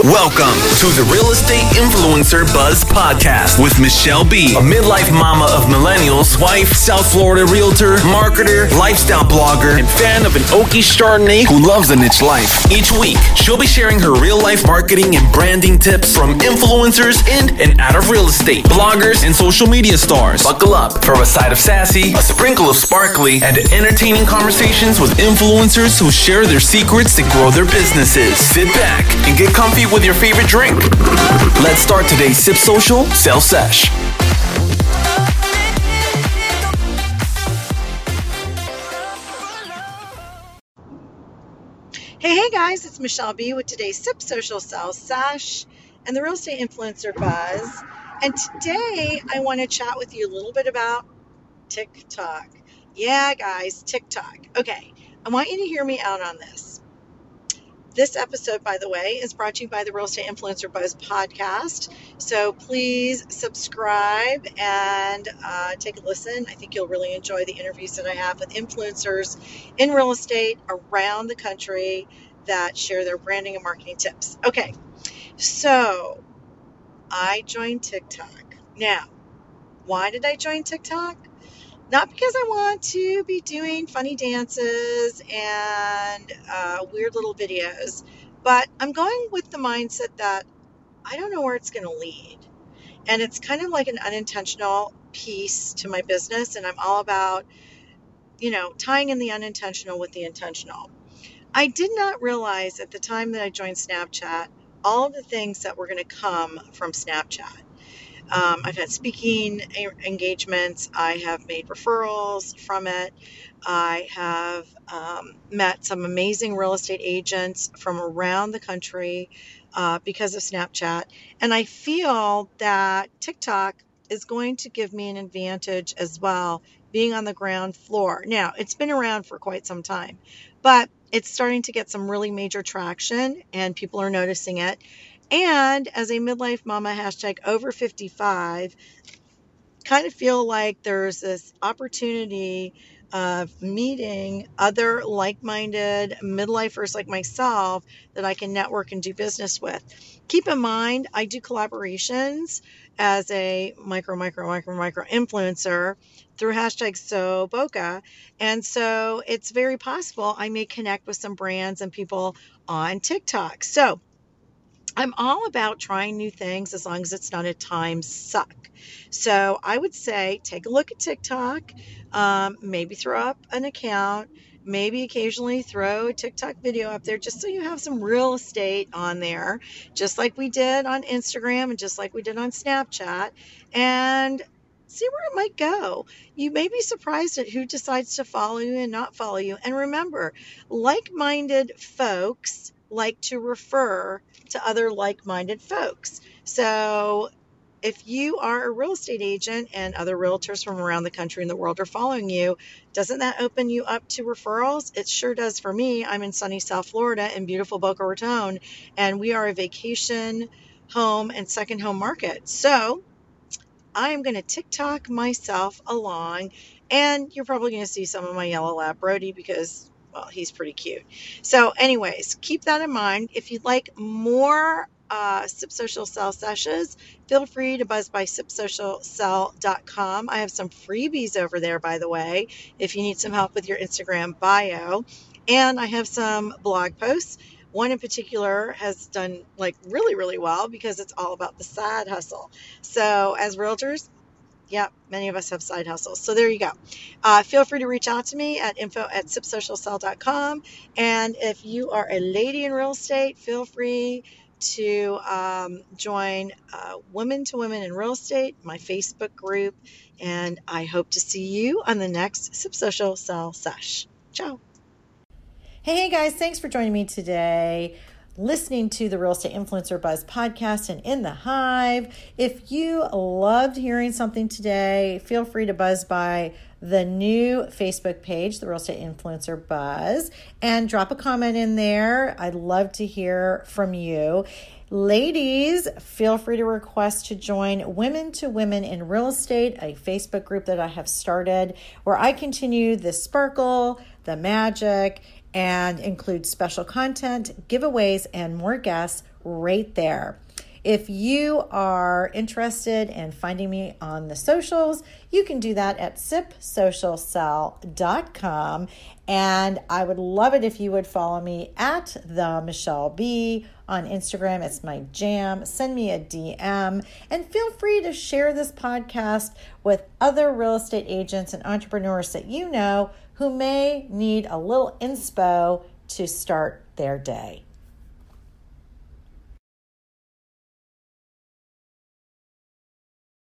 Welcome to the Real Estate Influencer Buzz Podcast with Michele Bee., a midlife mama of millennials, wife, South Florida realtor, marketer, lifestyle blogger, and fan of an oaky Chardonnay who loves a niche life. Each week, she'll be sharing her real life marketing and branding tips from influencers in and out of real estate, bloggers, and social media stars. Buckle up for a side of sassy, a sprinkle of sparkly, and entertaining conversations with influencers who share their secrets to grow their businesses. Sit back and get comfy with your favorite drink. Let's start today's Sip Social Sell Sesh. Hey, hey guys, it's Michele Bee with today's Sip Social Sell Sesh and the Real Estate Influencer Buzz. And today I want to chat with you a little bit about TikTok. Yeah, guys, TikTok. Okay, I want you to hear me out on this. This episode, by the way, is brought to you by the Real Estate Influencer Buzz podcast. So please subscribe and uh, take a listen. I think you'll really enjoy the interviews that I have with influencers in real estate around the country that share their branding and marketing tips. Okay, so I joined TikTok. Now, why did I join TikTok? Not because I want to be doing funny dances and uh, weird little videos, but I'm going with the mindset that I don't know where it's going to lead. And it's kind of like an unintentional piece to my business, and I'm all about, you know, tying in the unintentional with the intentional. I did not realize at the time that I joined Snapchat all of the things that were going to come from Snapchat. Um, I've had speaking engagements. I have made referrals from it. I have um, met some amazing real estate agents from around the country uh, because of Snapchat. And I feel that TikTok is going to give me an advantage as well, being on the ground floor. Now, it's been around for quite some time, but it's starting to get some really major traction and people are noticing it. And as a midlife mama, hashtag over 55, kind of feel like there's this opportunity of meeting other like minded midlifers like myself that I can network and do business with. Keep in mind, I do collaborations as a micro, micro, micro, micro influencer through hashtag so boca. And so it's very possible I may connect with some brands and people on TikTok. So I'm all about trying new things as long as it's not a time suck. So I would say take a look at TikTok, um, maybe throw up an account, maybe occasionally throw a TikTok video up there just so you have some real estate on there, just like we did on Instagram and just like we did on Snapchat. And see where it might go. You may be surprised at who decides to follow you and not follow you. And remember, like minded folks like to refer to other like minded folks. So if you are a real estate agent and other realtors from around the country and the world are following you, doesn't that open you up to referrals? It sure does for me. I'm in sunny South Florida in beautiful Boca Raton, and we are a vacation home and second home market. So I am going to TikTok myself along, and you're probably going to see some of my yellow lab Brody because well, he's pretty cute. So, anyways, keep that in mind. If you'd like more uh, Sip Social Sell sessions, feel free to buzz by sipsocialsell.com. I have some freebies over there, by the way, if you need some help with your Instagram bio. And I have some blog posts. One in particular has done like really, really well because it's all about the side hustle. So, as realtors, Yep, many of us have side hustles. So there you go. Uh, feel free to reach out to me at info at sipsocialsell.com. And if you are a lady in real estate, feel free to um, join uh, Women to Women in Real Estate, my Facebook group. And I hope to see you on the next Sip Social Sell Sesh. Ciao. Hey, hey guys, thanks for joining me today listening to the Real Estate Influencer Buzz podcast and in the hive. If you loved hearing something today, feel free to buzz by the new Facebook page, the Real Estate Influencer Buzz, and drop a comment in there. I'd love to hear from you. Ladies, feel free to request to join Women to Women in Real Estate, a Facebook group that I have started where I continue the sparkle, the magic, and include special content, giveaways, and more guests right there. If you are interested in finding me on the socials, you can do that at sipsocialsell.com. And I would love it if you would follow me at the Michele Bee on Instagram. It's my jam. Send me a DM and feel free to share this podcast with other real estate agents and entrepreneurs that you know who may need a little inspo to start their day.